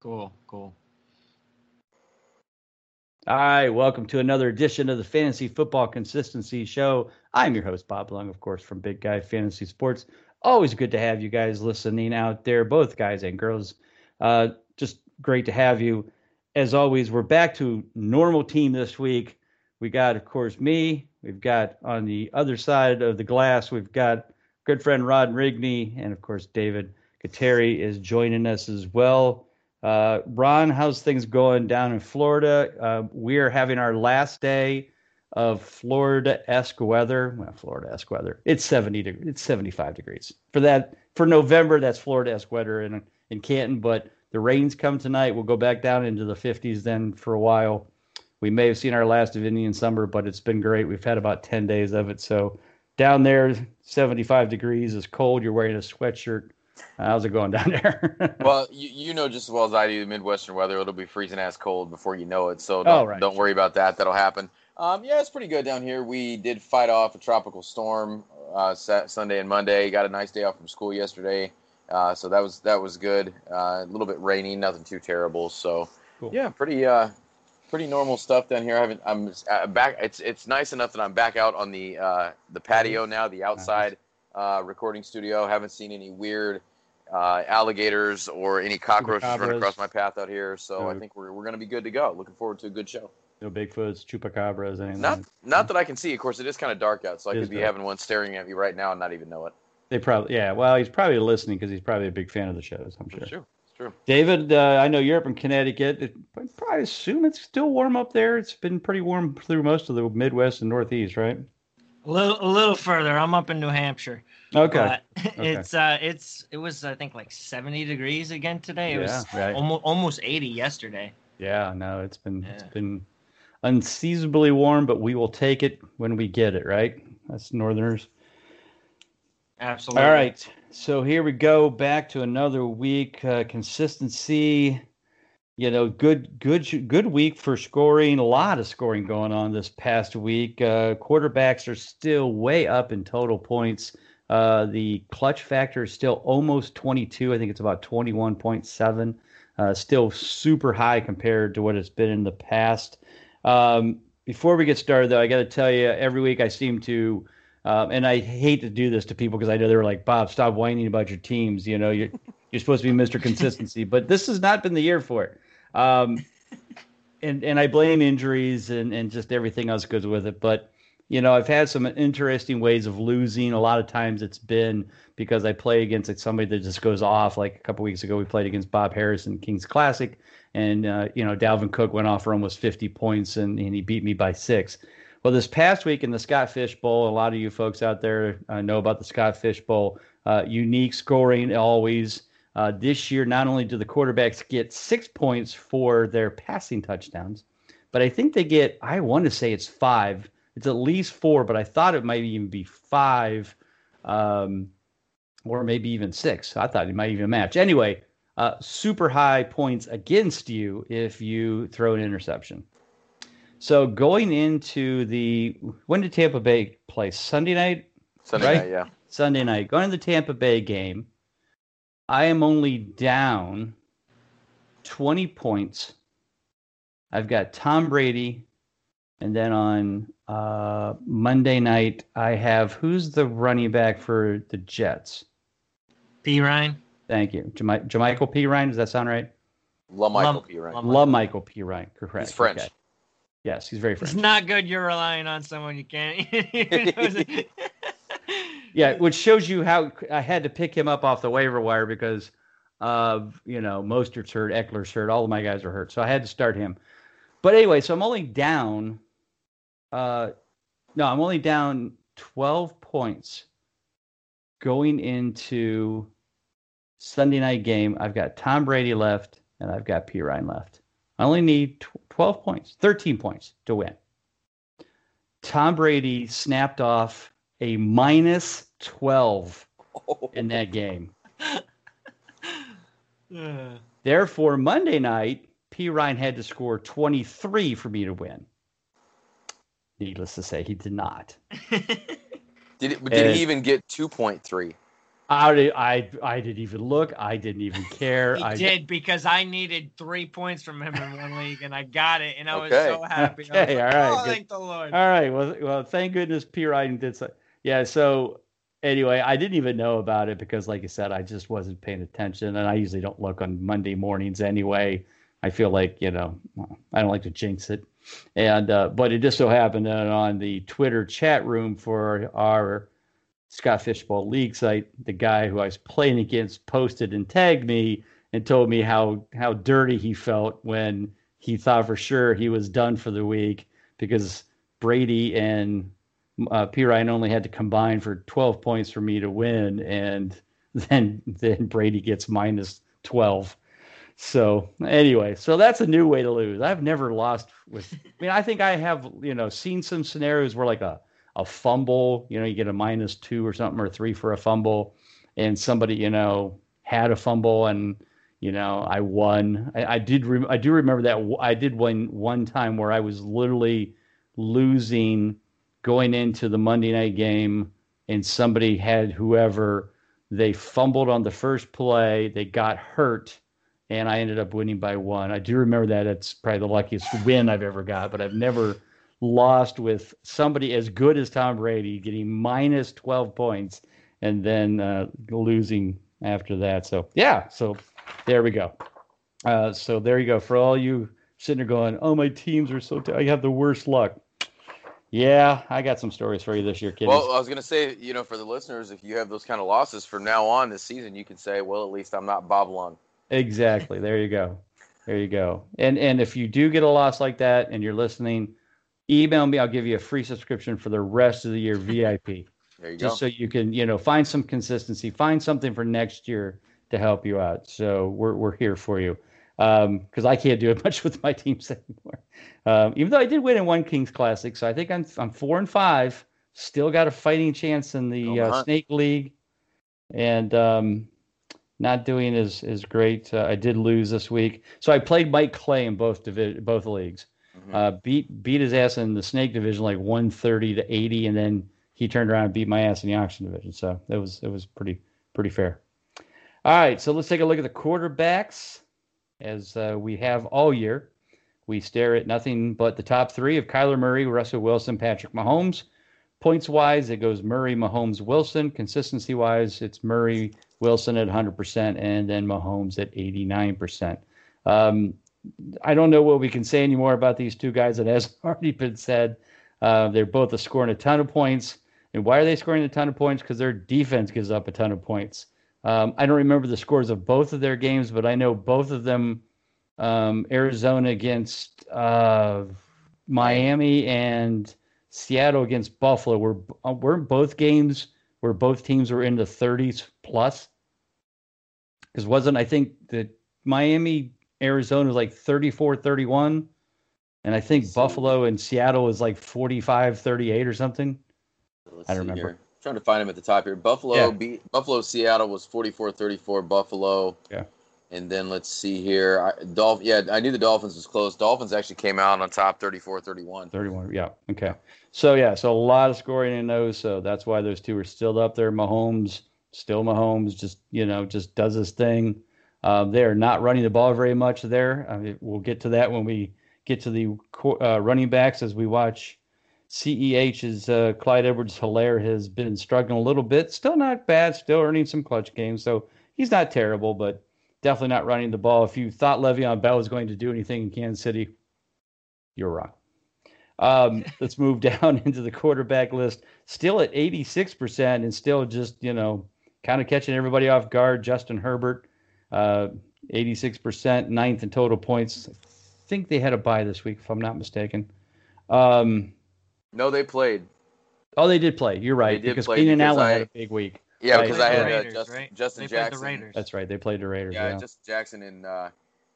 Cool, cool. All right, welcome to another edition of the Fantasy Football Consistency Show. I'm your host, Bob Lung, of course, from Big Guy Fantasy Sports. Always good to have you guys listening out there, both guys and girls. Uh, just great to have you. As always, we're back to normal team this week. We got, of course, me. We've got on the other side of the glass, we've got good friend Ron Rigney, and of course, David Gautieri is joining us as well. Uh, Ron, how's things going down in Florida? Uh, we are having our last day of Florida-esque weather. Well, Florida-esque weather. It's 70 degrees. It's 75 degrees for that for November. That's Florida-esque weather in in Canton. But the rains come tonight. We'll go back down into the 50s then for a while. We may have seen our last of Indian summer, but it's been great. We've had about 10 days of it. So down there, 75 degrees is cold. You're wearing a sweatshirt How's it going down there? well, you, you know just as well as I do, the Midwestern weather, it'll be freezing ass cold before you know it. So don't, oh, right. don't worry about that. That'll happen. Um, yeah, it's pretty good down here. We did fight off a tropical storm uh, Sunday and Monday. Got a nice day off from school yesterday, uh, so that was that was good. Uh, a little bit rainy, nothing too terrible. So cool. yeah, pretty uh, pretty normal stuff down here. I haven't. I'm uh, back. It's it's nice enough that I'm back out on the uh, the patio now, the outside recording studio. Haven't seen any weird uh, alligators or any cockroaches run across my path out here. So no. I think we're, we're going to be good to go. Looking forward to a good show. No Bigfoots, chupacabras, anything. Not not that I can see. Of course, it is kind of dark out, so I could be dark. having one staring at me right now and not even know it. They probably yeah. Well, he's probably listening because he's probably a big fan of the shows. I'm sure. It's true. It's true. David, uh, I know you're up in Connecticut. I probably assume it's still warm up there. It's been pretty warm through most of the Midwest and Northeast, right? A little, a little further. I'm up in New Hampshire. Okay. okay. It's uh it's it was I think like 70 degrees again today. It yeah, was right. almost almost 80 yesterday. Yeah, no, it's been yeah. it's been unseasonably warm, but we will take it when we get it, right? That's northerners. Absolutely. All right. So here we go back to another week uh, consistency you know, good, good, good week for scoring. A lot of scoring going on this past week. Uh, quarterbacks are still way up in total points. Uh, the clutch factor is still almost 22. I think it's about 21.7. Uh, still super high compared to what it's been in the past. Um, before we get started, though, I got to tell you, every week I seem to, um, and I hate to do this to people because I know they're like, Bob, stop whining about your teams. You know, you're, you're supposed to be Mr. Consistency, but this has not been the year for it. Um, and and I blame injuries and and just everything else goes with it. But you know, I've had some interesting ways of losing. A lot of times it's been because I play against like somebody that just goes off. Like a couple weeks ago, we played against Bob Harrison, Kings Classic, and uh, you know Dalvin Cook went off for almost 50 points and, and he beat me by six. Well, this past week in the Scott Fish Bowl, a lot of you folks out there uh, know about the Scott Fish Bowl. Uh, unique scoring always. Uh, this year, not only do the quarterbacks get six points for their passing touchdowns, but I think they get, I want to say it's five. It's at least four, but I thought it might even be five um, or maybe even six. I thought it might even match. Anyway, uh, super high points against you if you throw an interception. So going into the when did Tampa Bay play? Sunday night. Sunday right? night, yeah. Sunday night. Going to the Tampa Bay game. I am only down 20 points. I've got Tom Brady. And then on uh, Monday night, I have who's the running back for the Jets? P. Ryan. Thank you. Jami- P. Ryan. Does that sound right? LaMichael Perine. LaMichael Perine. Correct. He's French. Okay. Yes, he's very French. It's not good you're relying on someone you can't. yeah, which shows you how I had to pick him up off the waiver wire because of you know Mostert's hurt, Ekeler's hurt, all of my guys are hurt, so I had to start him. But anyway, so I'm only down. Uh, no, I'm only down 12 points going into Sunday night game. I've got Tom Brady left and I've got P Ryan left. I only need 12 points, 13 points to win. Tom Brady snapped off a minus 12 in that game. Therefore, Monday night, P. Ryan had to score 23 for me to win. Needless to say, he did not. did it, did he even get 2.3? I, did, I I didn't even look. I didn't even care. He I did because I needed three points from him in one league, and I got it, and I okay. was so happy. Okay, like, all right. Oh, thank the Lord. All right. Well, well, thank goodness P. Ryan did so. Yeah. So anyway, I didn't even know about it because, like I said, I just wasn't paying attention, and I usually don't look on Monday mornings anyway. I feel like you know I don't like to jinx it, and uh, but it just so happened that on the Twitter chat room for our Scott Fishbowl League site, the guy who I was playing against posted and tagged me and told me how how dirty he felt when he thought for sure he was done for the week because Brady and uh, P Ryan only had to combine for 12 points for me to win, and then then Brady gets minus 12. So anyway, so that's a new way to lose. I've never lost with. I mean, I think I have you know seen some scenarios where like a a fumble, you know, you get a minus two or something or three for a fumble, and somebody, you know, had a fumble and you know I won. I, I did. Re- I do remember that I did win one time where I was literally losing going into the Monday night game, and somebody had whoever they fumbled on the first play, they got hurt, and I ended up winning by one. I do remember that. It's probably the luckiest win I've ever got, but I've never lost with somebody as good as Tom Brady getting minus 12 points and then uh, losing after that. So, yeah, so there we go. Uh, so, there you go. For all you sitting there going, oh, my teams are so, t- I have the worst luck. Yeah, I got some stories for you this year, kiddies. Well, I was going to say, you know, for the listeners, if you have those kind of losses from now on this season, you can say, well, at least I'm not Bob Lung. Exactly. There you go. There you go. And and if you do get a loss like that and you're listening, email me. I'll give you a free subscription for the rest of the year VIP. There you go. just go. so you can, you know, find some consistency, find something for next year to help you out. So we're we're here for you. Because um, I can't do it much with my teams anymore. Um, even though I did win in one Kings Classic, so I think I'm I'm four and five. Still got a fighting chance in the uh, Snake League, and um, not doing as as great. Uh, I did lose this week, so I played Mike Clay in both divi- both leagues. Mm-hmm. Uh, beat beat his ass in the snake division like 130 to 80, and then he turned around and beat my ass in the auction division. So it was it was pretty pretty fair. All right, so let's take a look at the quarterbacks as uh, we have all year. We stare at nothing but the top three of Kyler Murray, Russell Wilson, Patrick Mahomes. Points wise, it goes Murray, Mahomes, Wilson. Consistency wise, it's Murray, Wilson at 100%, and then Mahomes at 89%. Um, I don't know what we can say anymore about these two guys that has already been said. Uh, they're both scoring a ton of points. And why are they scoring a ton of points? Because their defense gives up a ton of points. Um, I don't remember the scores of both of their games, but I know both of them um, Arizona against uh, Miami and Seattle against Buffalo were uh, weren't both games where both teams were in the 30s plus. Because wasn't I think that Miami Arizona was like 34 31. And I think Buffalo and Seattle was like 45 38 or something. I don't remember. Here. Trying to find him at the top here. Buffalo yeah. beat Buffalo Seattle was 44 34 Buffalo. Yeah. And then let's see here. I, Dolph, yeah, I knew the Dolphins was close. Dolphins actually came out on top 34 31. 31, yeah. Okay. So, yeah, so a lot of scoring in those. So that's why those two are still up there. Mahomes, still Mahomes, just, you know, just does his thing. Uh, they're not running the ball very much there. I mean, we'll get to that when we get to the uh, running backs as we watch. CEH's uh, Clyde Edwards Helaire has been struggling a little bit. Still not bad, still earning some clutch games. So he's not terrible, but definitely not running the ball. If you thought Le'Veon Bell was going to do anything in Kansas City, you're wrong. Um, let's move down into the quarterback list. Still at 86% and still just, you know, kind of catching everybody off guard. Justin Herbert uh, 86%, ninth in total points. I think they had a bye this week, if I'm not mistaken. Um, no, they played. Oh, they did play. You're right. because Keenan Allen I, had a big week. Yeah, right. because I had uh, Raiders, Justin, right? Justin Jackson. That's right. They played the Raiders. Yeah, yeah. Justin Jackson and uh,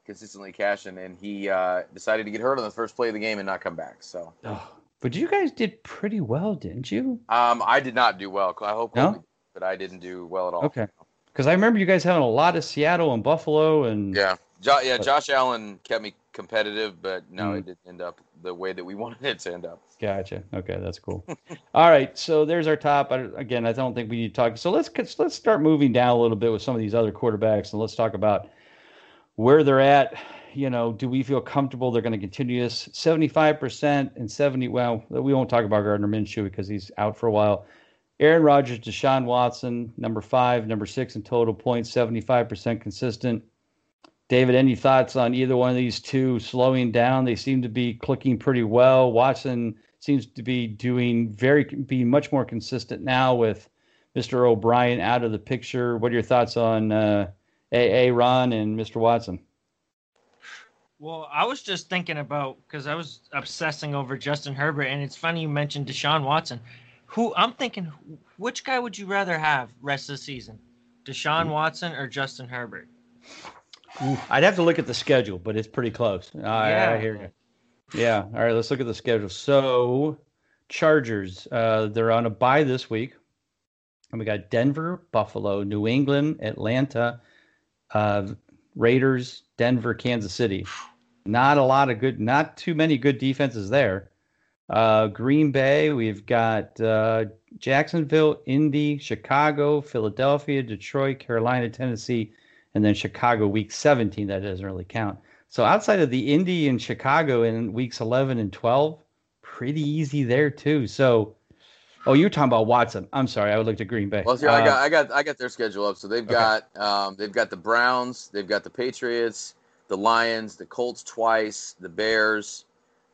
consistently cashing, and he uh, decided to get hurt on the first play of the game and not come back. So. Oh, but you guys did pretty well, didn't you? Um, I did not do well. I hope, no? but I didn't do well at all. Okay. Because I remember you guys having a lot of Seattle and Buffalo and yeah, Jo- yeah, Josh Allen kept me competitive, but no, mm. it didn't end up the way that we wanted it to end up. Gotcha. Okay, that's cool. All right, so there's our top. Again, I don't think we need to talk. So let's let's start moving down a little bit with some of these other quarterbacks, and let's talk about where they're at. You know, do we feel comfortable they're going to continue this? Seventy-five percent and seventy. Well, we won't talk about Gardner Minshew because he's out for a while. Aaron Rodgers, Deshaun Watson, number five, number six in total points, seventy-five percent consistent. David, any thoughts on either one of these two slowing down? They seem to be clicking pretty well. Watson seems to be doing very, be much more consistent now with Mr. O'Brien out of the picture. What are your thoughts on uh, AA Ron and Mr. Watson? Well, I was just thinking about because I was obsessing over Justin Herbert, and it's funny you mentioned Deshaun Watson. Who I'm thinking, which guy would you rather have rest of the season, Deshaun hmm. Watson or Justin Herbert? I'd have to look at the schedule, but it's pretty close. yeah. I hear you. Yeah. All right. Let's look at the schedule. So, Chargers, uh, they're on a bye this week. And we got Denver, Buffalo, New England, Atlanta, uh, Raiders, Denver, Kansas City. Not a lot of good, not too many good defenses there. Uh, Green Bay, we've got uh, Jacksonville, Indy, Chicago, Philadelphia, Detroit, Carolina, Tennessee, and then Chicago week 17. That doesn't really count. So outside of the Indy and Chicago in weeks 11 and 12, pretty easy there too. So, oh, you're talking about Watson. I'm sorry, I looked at Green Bay. Well, see, uh, I got, I got, I got their schedule up. So they've got, um, they've got the Browns, they've got the Patriots, the Lions, the Colts twice, the Bears,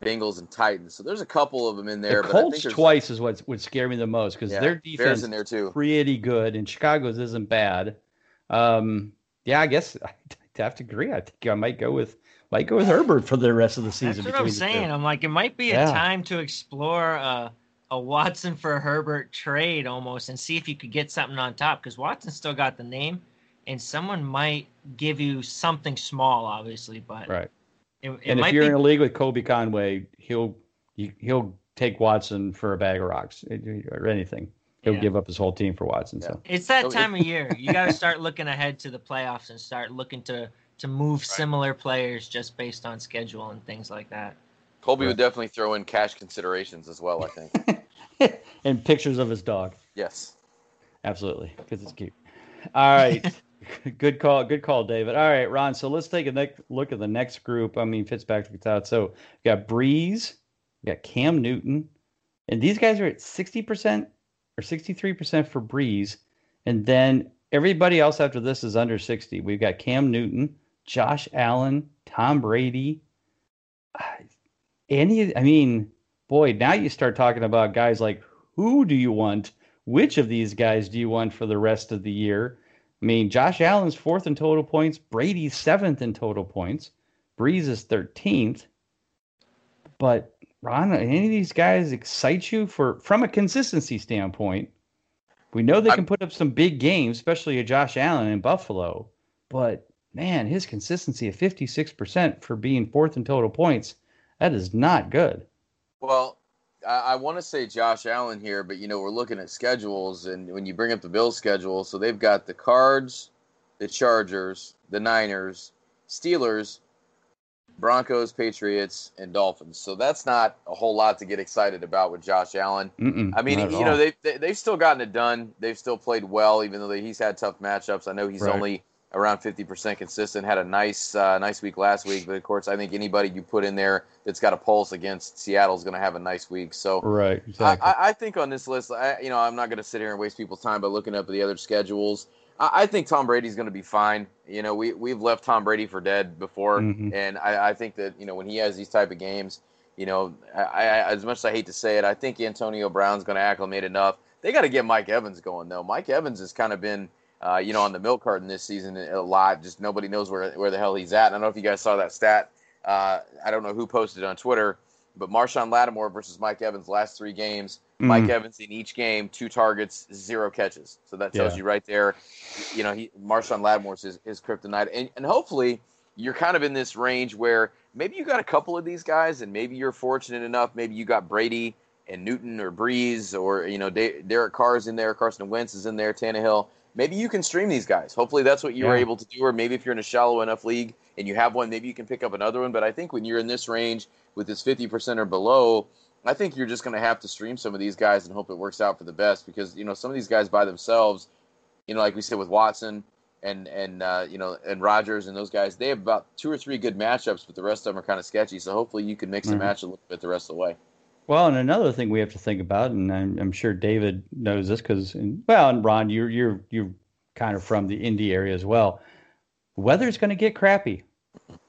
Bengals, and Titans. So there's a couple of them in there. The Colts twice is what would scare me the most because yeah, their defense in there too. pretty good, and Chicago's isn't bad. Um, yeah, I guess I have to agree. I think I might go with might go with Herbert for the rest of the season. That's what I'm saying. I'm like, it might be yeah. a time to explore a, a Watson for Herbert trade almost, and see if you could get something on top because Watson still got the name, and someone might give you something small, obviously, but right. It, it and if you're be... in a league with Kobe Conway, he'll he'll take Watson for a bag of rocks eh, eh, or anything he'll yeah. give up his whole team for Watson. Yeah. So it's that time of year. You got to start looking ahead to the playoffs and start looking to to move right. similar players just based on schedule and things like that. Colby right. would definitely throw in cash considerations as well. I think. and pictures of his dog. Yes. Absolutely, because it's cute. All right. good call. Good call, David. All right, Ron. So let's take a next look at the next group. I mean, Fitzpatrick's out. So we got Brees, we got Cam Newton, and these guys are at sixty percent or 63% for Brees. And then everybody else after this is under 60. We've got Cam Newton, Josh Allen, Tom Brady. Any, I mean, boy, now you start talking about guys like who do you want? Which of these guys do you want for the rest of the year? I mean, Josh Allen's fourth in total points, Brady's seventh in total points, Brees is 13th. But Ron, any of these guys excite you for from a consistency standpoint? We know they can put up some big games, especially a Josh Allen in Buffalo. But man, his consistency of 56% for being fourth in total points, that is not good. Well, I, I want to say Josh Allen here, but you know, we're looking at schedules and when you bring up the Bills schedule, so they've got the Cards, the Chargers, the Niners, Steelers, Broncos, Patriots, and Dolphins. So that's not a whole lot to get excited about with Josh Allen. Mm-mm, I mean, you know, they've, they, have still gotten it done. They've still played well, even though they, he's had tough matchups. I know he's right. only around 50% consistent. Had a nice uh, nice week last week, but of course, I think anybody you put in there that's got a pulse against Seattle is going to have a nice week. So, right, exactly. I, I think on this list, I, you know, I'm not going to sit here and waste people's time by looking up the other schedules. I think Tom Brady's going to be fine. You know, we we've left Tom Brady for dead before, mm-hmm. and I, I, think that you know when he has these type of games, you know, I, I, as much as I hate to say it, I think Antonio Brown's going to acclimate enough. They got to get Mike Evans going though. Mike Evans has kind of been, uh, you know, on the milk carton this season a lot. Just nobody knows where where the hell he's at. And I don't know if you guys saw that stat. Uh, I don't know who posted it on Twitter, but Marshon Lattimore versus Mike Evans last three games Mm. Mike Evans in each game, two targets, zero catches. So that tells yeah. you right there, you know, he Marshon Lattimore's his, his kryptonite. And, and hopefully you're kind of in this range where maybe you got a couple of these guys and maybe you're fortunate enough, maybe you got Brady and Newton or Brees or, you know, Derek Carr's in there, Carson Wentz is in there, Tannehill. maybe you can stream these guys. Hopefully that's what you yeah. were able to do. Or maybe if you're in a shallow enough league and you have one, maybe you can pick up another one. But I think when you're in this range with this 50% or below, I think you're just going to have to stream some of these guys and hope it works out for the best because you know some of these guys by themselves, you know, like we said with Watson and and uh, you know and Rodgers and those guys, they have about two or three good matchups, but the rest of them are kind of sketchy. So hopefully you can mix mm-hmm. and match a little bit the rest of the way. Well, and another thing we have to think about, and I'm, I'm sure David knows this because, well, and Ron, you're you're you're kind of from the Indy area as well. Weather's going to get crappy.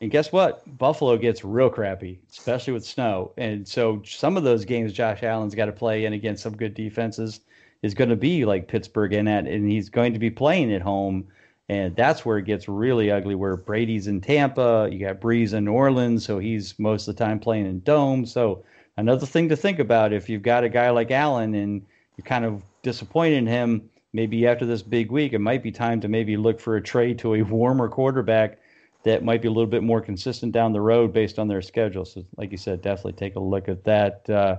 And guess what? Buffalo gets real crappy, especially with snow. And so some of those games Josh Allen's got to play in against some good defenses is going to be like Pittsburgh in that, and he's going to be playing at home. And that's where it gets really ugly. Where Brady's in Tampa, you got Brees in New Orleans, so he's most of the time playing in dome. So another thing to think about if you've got a guy like Allen and you're kind of disappointed in him, maybe after this big week, it might be time to maybe look for a trade to a warmer quarterback that might be a little bit more consistent down the road based on their schedule. So, like you said, definitely take a look at that. Uh,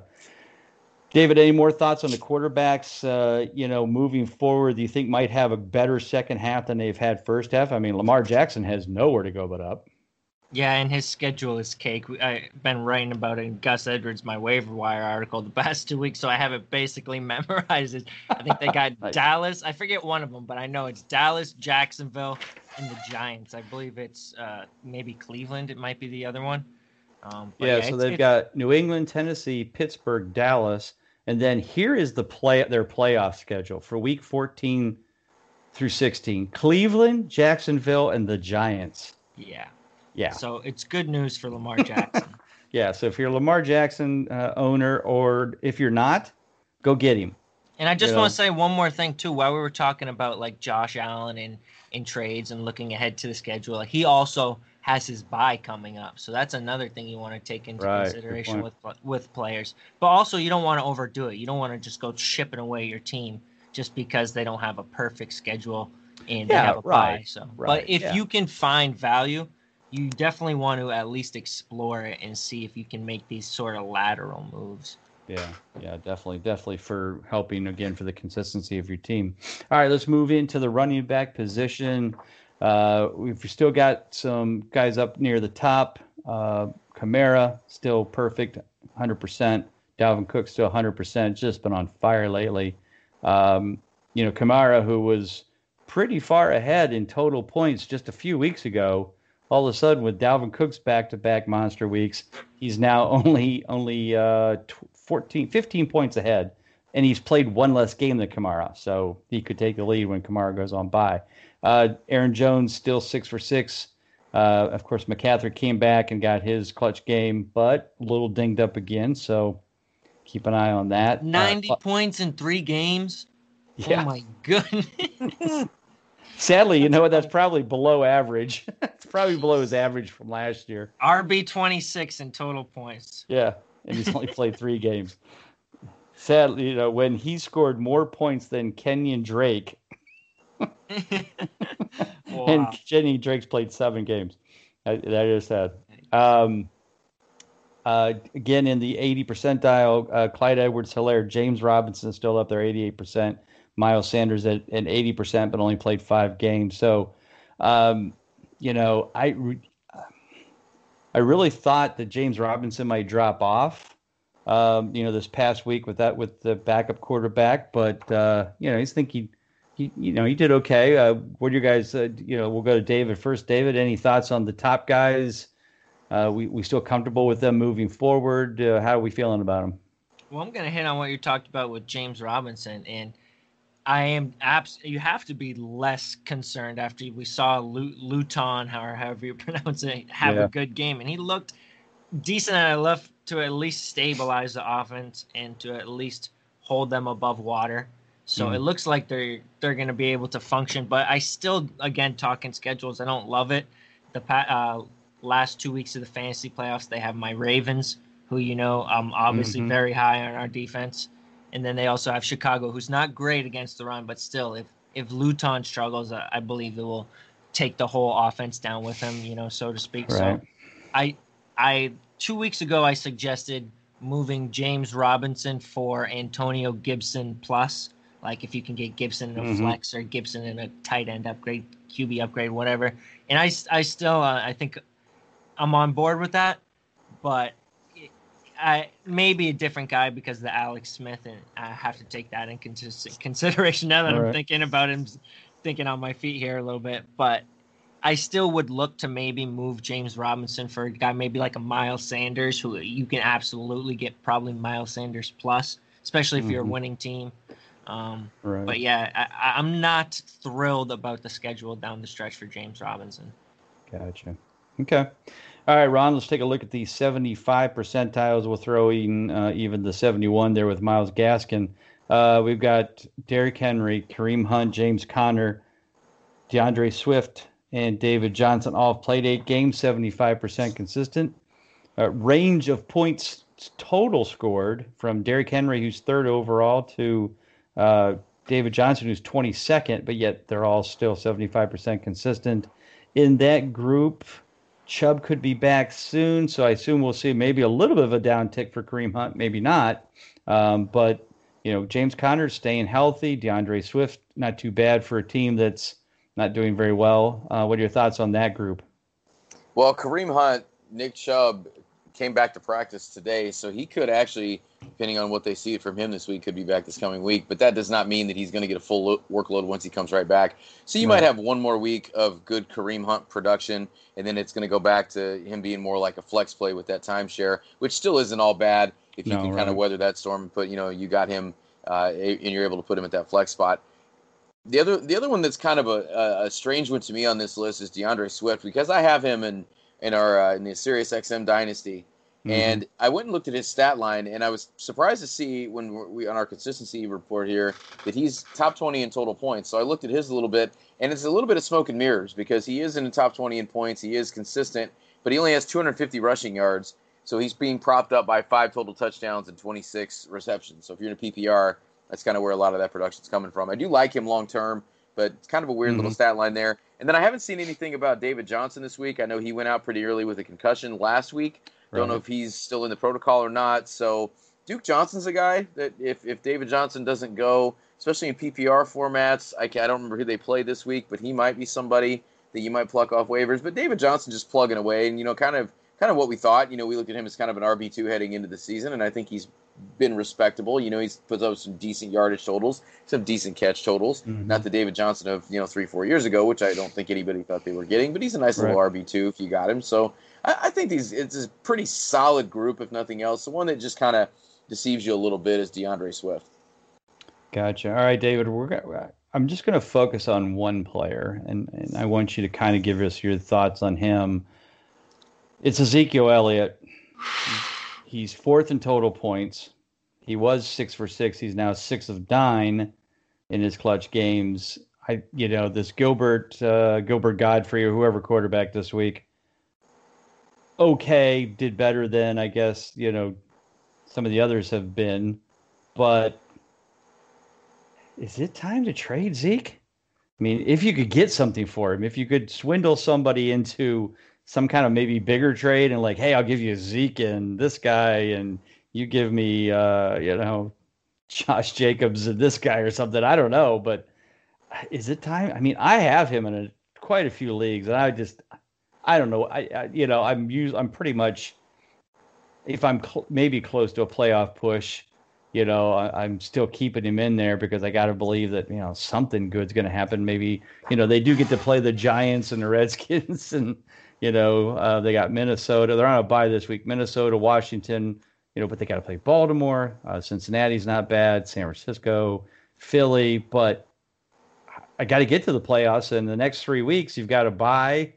David, any more thoughts on the quarterbacks? Uh, you know, moving forward, do you think might have a better second half than they've had first half? I mean, Lamar Jackson has nowhere to go but up. Yeah, and his schedule is cake. I've been writing about it in Gus Edwards, my waiver wire article, the past two weeks, so I have it basically memorized. I think they got nice. Dallas. I forget one of them, but I know it's Dallas, Jacksonville, and the Giants. I believe it's uh, maybe Cleveland. It might be the other one. Um, yeah, yeah, so they've got New England, Tennessee, Pittsburgh, Dallas, and then here is the play their playoff schedule for Week 14 through 16: Cleveland, Jacksonville, and the Giants. Yeah. Yeah. So it's good news for Lamar Jackson. yeah. So if you're a Lamar Jackson uh, owner, or if you're not, go get him. And I just you want to say one more thing too. While we were talking about like Josh Allen and in trades and looking ahead to the schedule, he also has his bye coming up. So that's another thing you want to take into right, consideration with with players. But also you don't want to overdo it. You don't want to just go chipping away your team just because they don't have a perfect schedule and yeah, they have a right, bye. So, right, but if yeah. you can find value, you definitely want to at least explore it and see if you can make these sort of lateral moves. Yeah, yeah, definitely, definitely for helping again for the consistency of your team. All right, let's move into the running back position. Uh, we've still got some guys up near the top. Uh, Kamara still perfect, 100%. Dalvin Cook still 100%. Just been on fire lately. Um, you know, Kamara, who was pretty far ahead in total points just a few weeks ago, all of a sudden with Dalvin Cook's back-to-back monster weeks, he's now only only uh, 14, 15 points ahead, and he's played one less game than Kamara, so he could take the lead when Kamara goes on bye. Uh, Aaron Jones still six for six. Uh, of course, McCaffrey came back and got his clutch game, but a little dinged up again. So keep an eye on that. Uh, Ninety uh, points in three games. Yeah. Oh my goodness. Sadly, you know what? That's probably below average. it's probably below his average from last year. RB twenty six in total points. Yeah, and he's only played three games. Sadly, you know, when he scored more points than Kenyan Drake, wow. and Kenyan Drake's played seven games. That is sad. Um, uh, again, in the 80 percentile, uh, Clyde Edwards Helaire, James Robinson still up there, 88%. Miles Sanders at, at 80%, but only played five games. So, um, you know, I, re- I really thought that James Robinson might drop off, um, you know, this past week with that, with the backup quarterback, but, uh, you know, he's think he, he, you know, he did okay. Uh, what do you guys, uh, you know, we'll go to David first. David, any thoughts on the top guys? Uh, we, we still comfortable with them moving forward? Uh, how are we feeling about them? Well, I'm going to hit on what you talked about with James Robinson. And I am abs. You have to be less concerned after we saw Luton, however you pronounce it, have yeah. a good game, and he looked decent enough to at least stabilize the offense and to at least hold them above water. So mm. it looks like they're they're going to be able to function. But I still, again, talking schedules, I don't love it. The uh, last two weeks of the fantasy playoffs, they have my Ravens, who you know I'm obviously mm-hmm. very high on our defense and then they also have Chicago, who's not great against the run, but still, if if Luton struggles, I believe it will take the whole offense down with him, you know, so to speak. Right. So, I I two weeks ago I suggested moving James Robinson for Antonio Gibson plus Like if you can get Gibson in a mm-hmm. flex or Gibson in a tight end upgrade, QB upgrade, whatever. And I, I still, uh, I think I'm on board with that, but I maybe a different guy because of the Alex Smith, and I have to take that in consideration now that All I'm right. thinking about him, thinking on my feet here a little bit. But I still would look to maybe move James Robinson for a guy maybe like a Miles Sanders, who you can absolutely get probably Miles Sanders plus, especially if mm-hmm. you're a mm-hmm. winning team. Um, right. But yeah, I, I'm not thrilled about the schedule down the stretch for James Robinson. Gotcha. Okay. All right, Ron, let's take a look at the 75 percentiles. We'll throw in uh, even the 71 there with Myles Gaskin. Uh, we've got Derrick Henry, Kareem Hunt, James Conner, D'Andre Swift, and David Johnson all played eight games, 75% consistent. Uh, range of points total scored from Derrick Henry, who's third overall, to uh, David Johnson, who's 22nd, but yet they're all still 75% consistent. In that group, Chubb could be back soon, so I assume we'll see maybe a little bit of a downtick for Kareem Hunt, maybe not. Um, but you know, James Conner's staying healthy. D'Andre Swift, not too bad for a team that's not doing very well. Uh, what are your thoughts on that group? Well, Kareem Hunt, Nick Chubb came back to practice today, so he could actually, depending on what they see from him this week, could be back this coming week. But that does not mean that he's going to get a full lo- workload once he comes right back. So you right. might have one more week of good Kareem Hunt production, and then it's going to go back to him being more like a flex play with that timeshare, which still isn't all bad if you no, can right. kind of weather that storm and put, you know, you got him uh, and you're able to put him at that flex spot. The other, the other one that's kind of a, a strange one to me on this list is D'Andre Swift because I have him in in our uh, in the Sirius XM Dynasty, Mm-hmm. And I went and looked at his stat line, and I was surprised to see when we on our consistency report here that he's top 20 in total points. So I looked at his a little bit, and it's a little bit of smoke and mirrors because he is in the top 20 in points, he is consistent, but he only has 250 rushing yards. So he's being propped up by five total touchdowns and 26 receptions. So if you're in a PPR, that's kind of where a lot of that production is coming from. I do like him long term, but it's kind of a weird mm-hmm. little stat line there. And then I haven't seen anything about David Johnson this week. I know he went out pretty early with a concussion last week. Don't know if he's still in the protocol or not. So Duke Johnson's a guy that if, if David Johnson doesn't go, especially in PPR formats, I, I don't remember who they played this week, but he might be somebody that you might pluck off waivers. But David Johnson just plugging away, and you know, kind of kind of what we thought. You know, we looked at him as kind of an RB two heading into the season, and I think he's been respectable. You know, he's put up some decent yardage totals, some decent catch totals. Mm-hmm. Not the David Johnson of you know three four years ago, which I don't think anybody thought they were getting, but he's a nice right. little RB two if you got him. So I, I think these it's a pretty solid group, if nothing else. The one that just kind of deceives you a little bit is D'Andre Swift. Gotcha. All right, David. We're gonna, I'm just going to focus on one player, and, and I want you to kind of give us your thoughts on him. It's Ezekiel Elliott. He's fourth in total points. He was six for six. He's now six of nine in his clutch games. I, you know, this Gilbert, uh, Gilbert Godfrey, or whoever quarterback this week okay, did better than I guess you know some of the others have been, but is it time to trade Zeke? I mean, if you could get something for him, if you could swindle somebody into some kind of maybe bigger trade and like, hey, I'll give you Zeke and this guy, and you give me, uh, you know, Josh Jacobs and this guy or something. I don't know, but is it time? I mean, I have him in a, quite a few leagues, and I just I don't know. I, I you know I'm use I'm pretty much if I'm cl- maybe close to a playoff push, you know I, am still keeping him in there because I got to believe that you know something good's going to happen. Maybe you know they do get to play the Giants and the Redskins, and you know uh, they got Minnesota. They're on a bye this week. Minnesota, Washington, you know, but they got to play Baltimore. Uh, Cincinnati's not bad. San Francisco, Philly, but I got to get to the playoffs. And the next three weeks, you've got to bye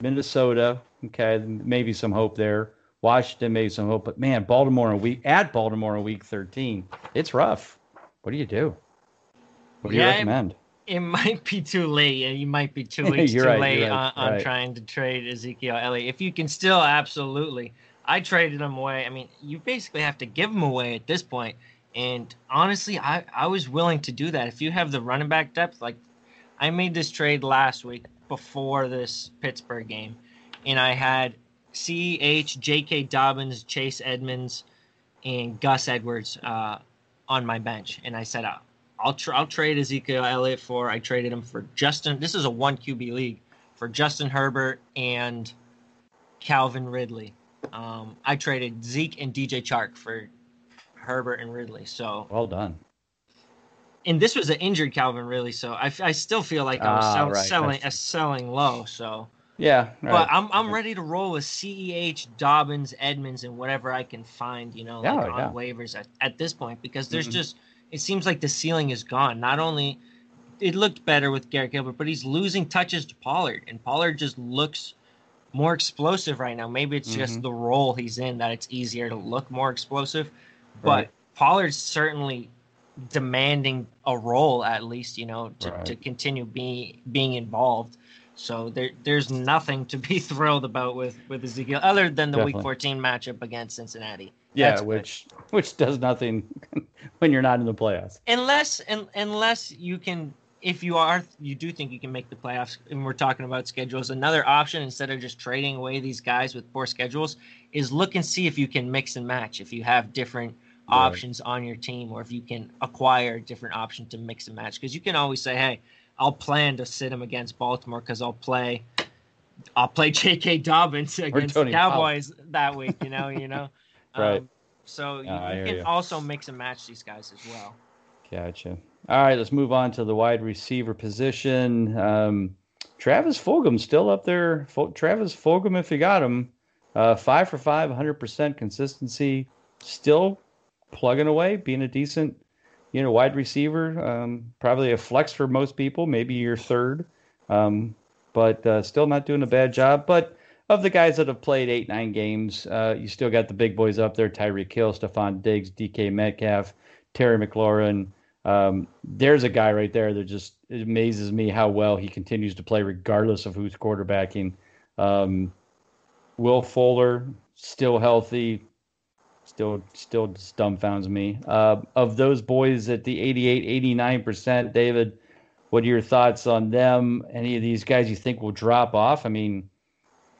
Minnesota, okay, maybe some hope there. Washington, maybe some hope, but man, Baltimore a week at Baltimore in week 13, it's rough. What do you do? What do yeah, you recommend? It, it might be too late. Uh, you might be two weeks too right, late right, on, on right. trying to trade Ezekiel Elliott. If you can still, absolutely. I traded him away. I mean, you basically have to give him away at this point. And honestly, I, I was willing to do that. If you have the running back depth, like I made this trade last week before this Pittsburgh game, and I had C.H., J.K. Dobbins, Chase Edmonds, and Gus Edwards uh, on my bench, and I said, I'll tr- I'll trade Ezekiel Elliott for. I traded him for Justin. This is a one QB league for Justin Herbert and Calvin Ridley. Um, I traded Zeke and DJ Chark for Herbert and Ridley. So well done. And this was an injured Calvin Ridley, so I, I still feel like I was ah, sell, right. selling a selling low. So yeah, right. but I'm I'm ready to roll with Ceh, Dobbins, Edmonds, and whatever I can find. You know, like on yeah. waivers at, at this point because there's mm-hmm. just it seems like the ceiling is gone. Not only it looked better with Garrett Gilbert, but he's losing touches to Pollard, and Pollard just looks more explosive right now. Maybe it's mm-hmm. just the role he's in that it's easier to look more explosive. But right. Pollard's certainly demanding a role at least, you know, to, right. to continue being being involved. So there there's nothing to be thrilled about with with Ezekiel other than the Definitely. week 14 matchup against Cincinnati. Yeah, That's which good. which does nothing when you're not in the playoffs. Unless and unless you can if you are you do think you can make the playoffs and we're talking about schedules another option instead of just trading away these guys with poor schedules is look and see if you can mix and match if you have different right. options on your team or if you can acquire different option to mix and match because you can always say hey i'll plan to sit him against baltimore because i'll play i'll play jk dobbins against the cowboys Powell. that week you know you know right um, so you, you can you. also mix and match these guys as well gotcha all right, let's move on to the wide receiver position. Um, Travis Fulgham still up there. Travis Fulgham, if you got him, uh, five for five, 100% consistency, still plugging away, being a decent, you know, wide receiver. Um, probably a flex for most people, maybe your third, um, but uh, still not doing a bad job. But of the guys that have played eight, nine games, uh, you still got the big boys up there: Tyreek Hill, Stefon Diggs, DK Metcalf, Terry McLaurin. Um, there's a guy right there that just amazes me how well he continues to play, regardless of who's quarterbacking. Um, Will Fuller still healthy, still still dumbfounds me. Uh, of those boys at the 88, 89 percent, David, what are your thoughts on them? Any of these guys you think will drop off? I mean,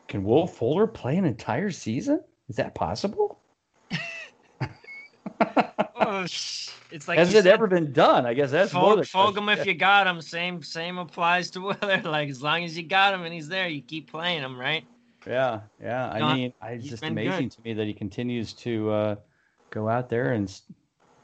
can Will Fuller play an entire season? Is that possible? oh, it's like has it said, ever been done? I guess that's Fog, more the Fulgham if you got him. Same same applies to Weather. Like as long as you got him and he's there, you keep playing him, right? Yeah, yeah. I mean, it's just amazing good. to me that he continues to uh, go out there and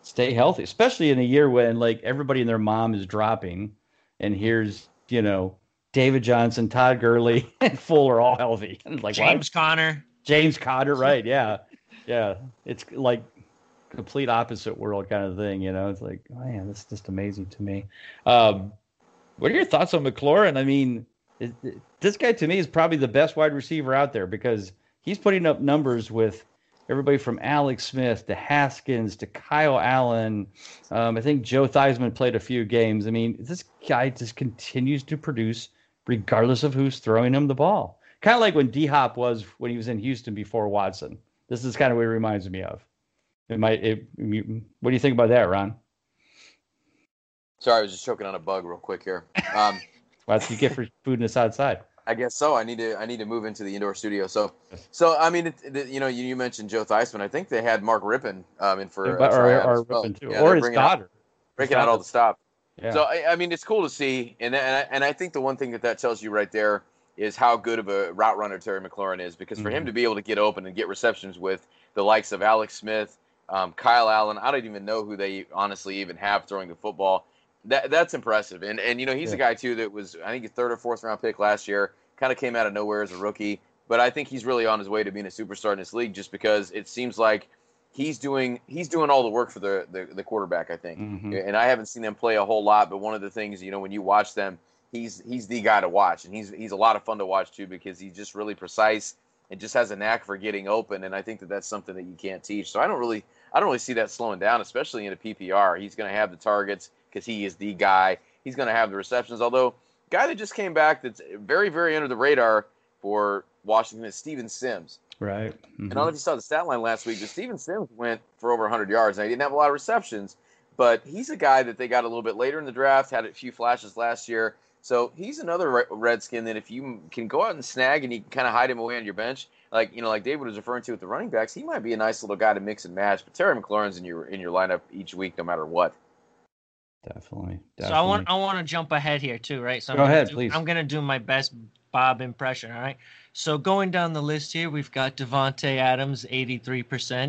stay healthy, especially in a year when like everybody and their mom is dropping, and here's you know David Johnson, Todd Gurley, and Fuller all healthy. like James? Conner. James Conner, right? Yeah, yeah. It's like complete opposite world kind of thing. You know, it's like, man, that's just amazing to me. Um, what are your thoughts on McLaurin? I mean, it, it, this guy to me is probably the best wide receiver out there because he's putting up numbers with everybody from Alex Smith to Haskins to Kyle Allen. Um, I think Joe Theismann played a few games. I mean, this guy just continues to produce regardless of who's throwing him the ball. Kind of like when D Hop was when he was in Houston before Watson. This is kind of what he reminds me of. It might. It, what do you think about that, Ron? Sorry, I was just choking on a bug real quick here. Um, well, that's what you get for food in this outside. I guess so. I need to. I need to move into the indoor studio. So, so I mean, it, it, you know, you, you, mentioned Joe Theismann. I think they had Mark Rypien um, in for yeah, or, or, well. too, yeah, or his daughter, out, breaking out all the stop. Yeah. So I, I, mean, it's cool to see, and and I, and I think the one thing that that tells you right there is how good of a route runner Terry McLaurin is, because for mm-hmm. him to be able to get open and get receptions with the likes of Alex Smith, um, Kyle Allen, I don't even know who they honestly even have throwing the football. That that's impressive. And and you know he's yeah. a guy too that was I think a third or fourth round pick last year. Kind of came out of nowhere as a rookie, but I think he's really on his way to being a superstar in this league just because it seems like he's doing he's doing all the work for the the, the quarterback. I think, mm-hmm. and I haven't seen them play a whole lot. But one of the things you know when you watch them, he's he's the guy to watch, and he's he's a lot of fun to watch too because he's just really precise and just has a knack for getting open. And I think that that's something that you can't teach. So I don't really I don't really see that slowing down, especially in a PPR. He's going to have the targets because he is the guy. He's going to have the receptions. Although, guy that just came back that's very, very under the radar for Washington is Steven Sims. Right. Mm-hmm. And I don't know if you saw the stat line last week, but Steven Sims went for over 100 yards. Now, he didn't have a lot of receptions, but he's a guy that they got a little bit later in the draft, had a few flashes last year. So he's another Redskin that if you can go out and snag and you can kind of hide him away on your bench, like you know, like David was referring to with the running backs, he might be a nice little guy to mix and match. But Terry McLaurin's in your in your lineup each week, no matter what. Definitely, definitely. So I want I want to jump ahead here too, right? So Go I'm ahead, do, please. I'm gonna do my best Bob impression. All right. So going down the list here, we've got Davante Adams, 83%,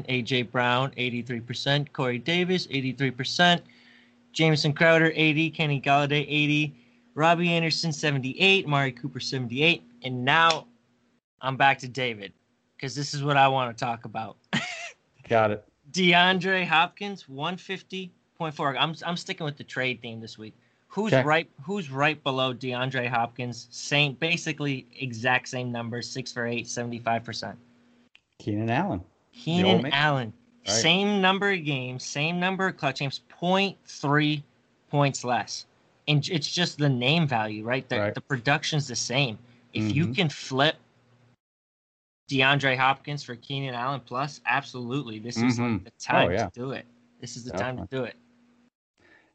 AJ Brown, 83%, Corey Davis, 83%, Jamison Crowder, 80, Kenny Golladay, 80, Robbie Anderson, 78, Mari Cooper, 78, and now I'm back to David because this is what I want to talk about. got it. DeAndre Hopkins, 150.4. I'm I'm sticking with the trade theme this week. Who's okay. right? Who's right below DeAndre Hopkins? Same, basically exact same numbers. Six for eight, 75 percent. Keenan Allen. Keenan Allen. Right. Same number of games, same number of clutch games, 0.3 points less. And it's just the name value, right? The, right. the production's the same. If mm-hmm. you can flip DeAndre Hopkins for Keenan Allen plus, absolutely. This is mm-hmm. the time oh, yeah. to do it. This is the Definitely. time to do it.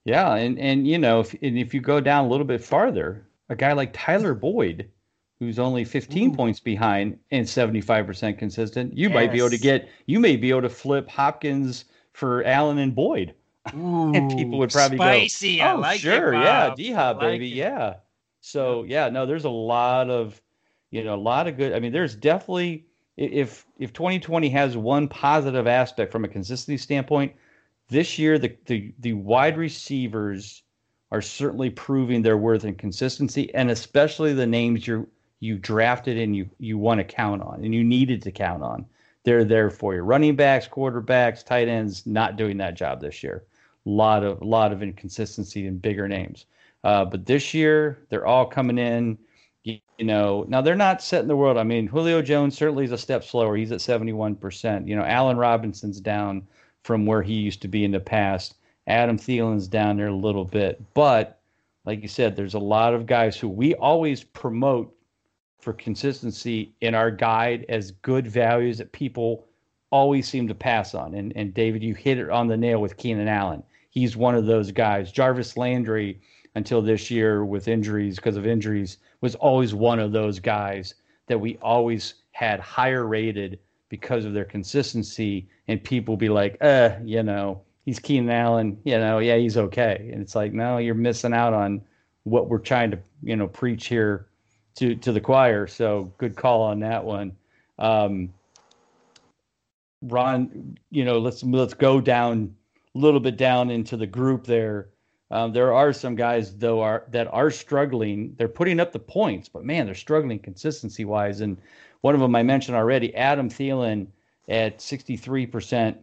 Yeah, and and you know, if and if you go down a little bit farther, a guy like Tyler mm-hmm. Boyd, who's only 15 Ooh. points behind and 75% consistent, you yes. might be able to get you may be able to flip Hopkins for Allen and Boyd. Ooh, and people would probably spicy. go, "Oh, like sure, it, yeah, D Hop, like baby, it. yeah." So yeah, no, there's a lot of, you know, a lot of good. I mean, there's definitely if if 2020 has one positive aspect from a consistency standpoint, this year the, the, the wide receivers are certainly proving their worth and consistency, and especially the names you you drafted and you you want to count on and you needed to count on. They're there for you. Running backs, quarterbacks, tight ends, not doing that job this year. A lot of lot of inconsistency and bigger names. Uh, but this year they're all coming in. You, you, know, now they're not setting the world. I mean, Julio Jones certainly is a step slower. He's at seventy one percent. You know, Allen Robinson's down from where he used to be in the past. Adam Thielen's down there a little bit, but like you said, there's a lot of guys who we always promote for consistency in our guide as good values that people always seem to pass on. And and David, you hit it on the nail with Keenan Allen. He's one of those guys. Jarvis Landry, until this year with injuries because of injuries, was always one of those guys that we always had higher rated because of their consistency, and people be like, uh, you know, he's Keenan Allen, you know, yeah, he's okay. And it's like, no, you're missing out on what we're trying to, you know, preach here to to the choir. So good call on that one. Um, Ron, you know, let's let's go down a little bit down into the group there. Um, there are some guys though are that are struggling. They're putting up the points, but man, they're struggling consistency wise. And one of them I mentioned already, Adam Thielen at 63%,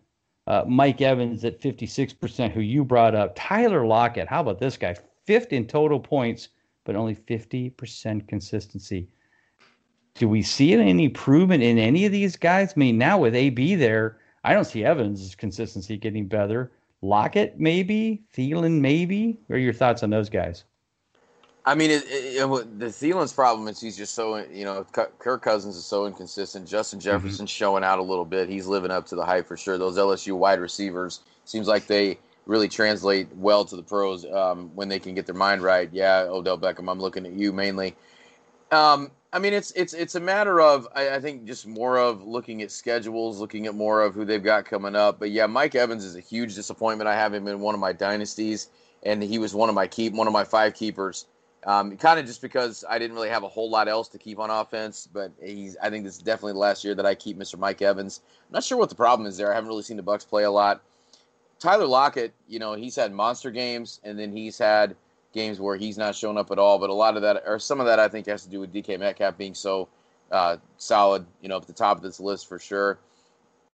uh, Mike Evans at 56%, who you brought up. Tyler Lockett, how about this guy? Fifth in total points, but only 50% consistency. Do we see any improvement in any of these guys? I mean, now with AB there, I don't see Evans' consistency getting better. Lockett, maybe. Thielen, maybe. What are your thoughts on those guys? I mean, it, it, the Thielen's problem is he's just so you know Kirk Cousins is so inconsistent. Justin mm-hmm. Jefferson's mm-hmm. showing out a little bit. He's living up to the hype for sure. Those LSU wide receivers seems like they really translate well to the pros um, when they can get their mind right. Yeah, Odell Beckham, I'm looking at you mainly. Um, I mean, it's it's it's a matter of I, I, think just more of looking at schedules, looking at more of who they've got coming up. But yeah, Mike Evans is a huge disappointment. I have him in one of my dynasties, and he was one of my keep one of my five keepers. Um, kind of just because I didn't really have a whole lot else to keep on offense, but he's. I think this is definitely the last year that I keep Mr. Mike Evans. I'm not sure what the problem is there. I haven't really seen the Bucs play a lot. Tyler Lockett, you know, he's had monster games, and then he's had games where he's not shown up at all. But a lot of that, or some of that, I think has to do with DK Metcalf being so uh, solid, you know, at the top of this list for sure.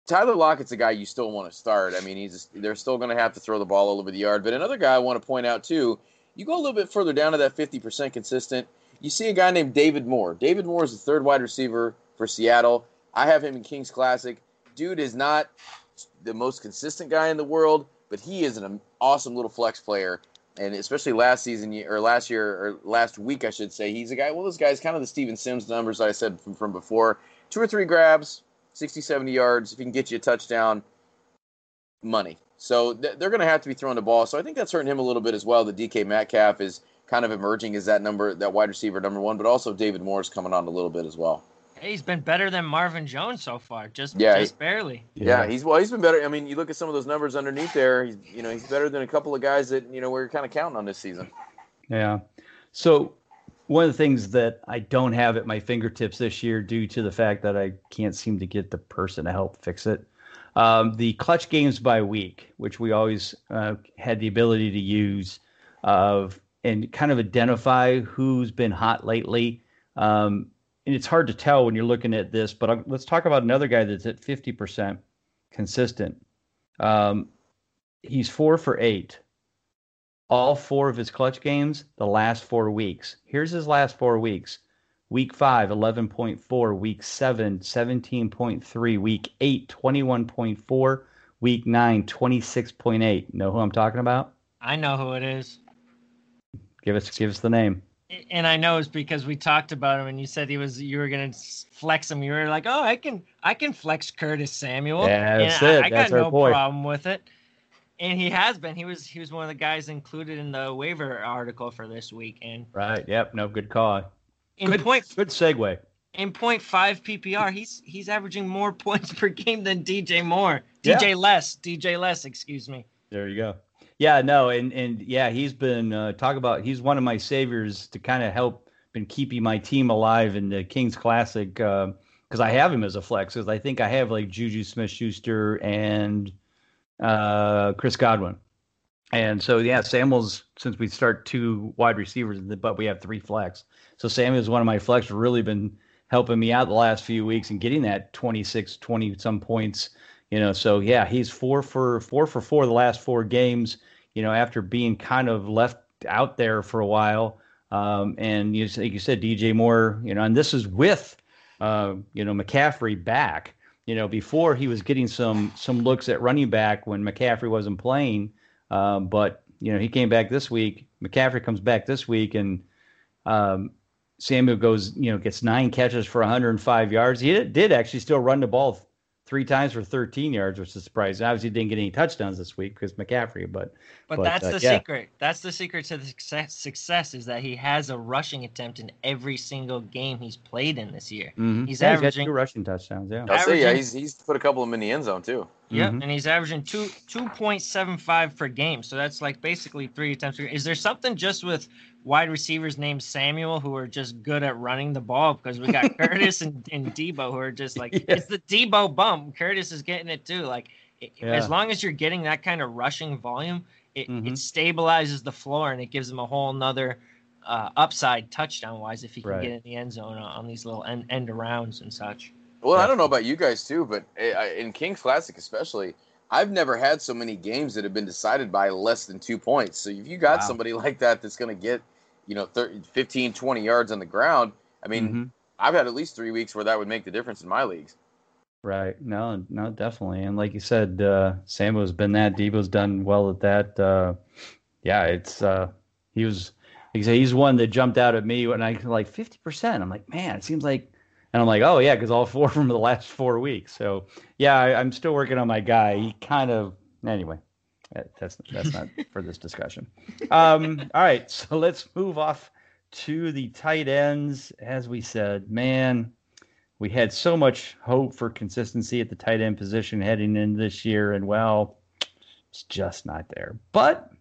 Tyler Lockett's a guy you still want to start. I mean, he's they're still going to have to throw the ball all over the yard. But another guy I want to point out too you go a little bit further down to that 50% consistent. You see a guy named David Moore. David Moore is the third wide receiver for Seattle. I have him in Kings Classic. Dude is not the most consistent guy in the world, but he is an awesome little flex player. And especially last season or last year or last week, I should say, he's a guy. Well, this guy's kind of the Steven Sims numbers I said from, from before. Two or three grabs, 60, 70 yards. If he can get you a touchdown, money. So th- they're going to have to be throwing the ball. So I think that's hurting him a little bit as well. The DK Metcalf is kind of emerging as that number, that wide receiver number one, but also David Moore's coming on a little bit as well. Hey, he's been better than Marvin Jones so far, just yeah, just he, barely. Yeah. yeah. he's well, he's been better. I mean, you look at some of those numbers underneath there. He's you know he's better than a couple of guys that you know we're kind of counting on this season. Yeah. So one of the things that I don't have at my fingertips this year, due to the fact that I can't seem to get the person to help fix it, um, the clutch games by week, which we always uh, had the ability to use, of and kind of identify who's been hot lately. Um, and it's hard to tell when you're looking at this, but I'm, let's talk about another guy that's at 50% consistent. Um, he's four for eight. All four of his clutch games, the last four weeks. Here's his last four weeks. Week 5, 11.4. Week 7, 17.3. Week 8, 21.4. Week 9, 26.8. Know who I'm talking about? I know who it is. Give us give us the name and I know it's because we talked about him, and you said he was you were gonna flex him. You were like, "Oh, I can I can flex Curtis Samuel." Yeah, that's and it. I, I got no boy. problem with it. And he has been. He was he was one of the guys included in the waiver article for this week. And right, yep, no good call. In good, point, good segue. In point five PPR, he's he's averaging more points per game than DJ Moore. DJ yeah. less, DJ less, excuse me. There you go. Yeah, no, and and yeah, he's been uh, talk about he's one of my saviors to kind of help been keeping my team alive in the Kings Classic because uh, I have him as a flex because I think I have like Juju Smith Schuster and uh, Chris Godwin. And so yeah, Samuel's since we start two wide receivers, but we have three flex. So Samuel's one of my flex really been helping me out the last few weeks and getting that 26, 20 some points you know, so yeah, he's four for four for four the last four games. You know, after being kind of left out there for a while. Um, and you, like you said, DJ Moore, you know, and this is with, uh, you know, McCaffrey back. You know, before he was getting some some looks at running back when McCaffrey wasn't playing. Um, but you know, he came back this week. McCaffrey comes back this week, and um, Samuel goes, you know, gets nine catches for 105 yards. He did actually still run the ball three times for 13 yards, which is surprising. Obviously, didn't get any touchdowns this week because McCaffrey, but but, but that's uh, the yeah. secret. That's the secret to the success, success is that he has a rushing attempt in every single game he's played in this year. Mm-hmm. He's yeah, averaging he's two rushing touchdowns. Yeah, I'll say yeah, he's he's put a couple of them in the end zone too. Yeah, mm-hmm. and he's averaging two two point seven five per game. So that's like basically three attempts. Is there something just with wide receivers named Samuel who are just good at running the ball because we got Curtis and, and Deebo who are just like yeah. it's the Deebo bump. Curtis is getting it too. Like it, yeah. as long as you're getting that kind of rushing volume, it, mm-hmm. it stabilizes the floor and it gives them a whole nother uh, upside touchdown wise if he can right. get in the end zone on, on these little end, end arounds and such. Well, I don't know about you guys too, but eh, in King Classic especially, I've never had so many games that have been decided by less than two points. So if you got wow. somebody like that that's going to get you know 30, 15 20 yards on the ground i mean mm-hmm. i've had at least three weeks where that would make the difference in my leagues right no no definitely and like you said uh sambo's been that deebo's done well at that uh yeah it's uh he was like I say, he's one that jumped out at me when I like 50%. I'm like, man, it seems like, and I'm like, oh yeah, because all four from the last four weeks. So yeah, I, I'm still working on my guy. He kind of, anyway, that's that's not for this discussion. Um, all right, so let's move off to the tight ends. As we said, man, we had so much hope for consistency at the tight end position heading in this year, and well, it's just not there. But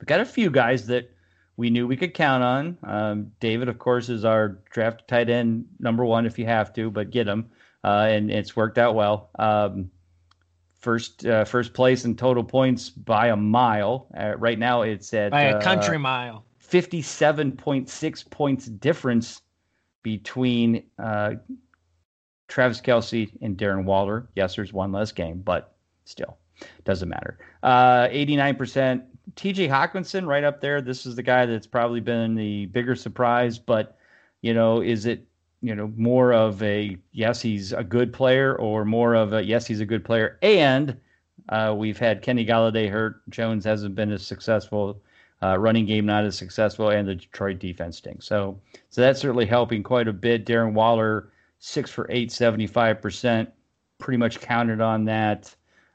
we got a few guys that we knew we could count on. Um, David, of course, is our draft tight end number one if you have to, but get him, uh, and it's worked out well. Um, first uh, first place in total points by a mile. Uh, right now, it's at by a uh, country mile. Fifty-seven point six points difference between uh, Travis Kelce and Darren Waller. Yes, there's one less game, but still doesn't matter. Uh, eighty-nine percent. T.J. Hockenson right up there. This is the guy that's probably been the bigger surprise, but you know, is it you know, more of a yes, he's a good player, or more of a yes, he's a good player. And uh, we've had Kenny Golladay hurt. Jones hasn't been as successful. Uh, running game not as successful, and the Detroit defense stinks. So, so that's certainly helping quite a bit. Darren Waller, six for eight, 75 percent, pretty much counted on that.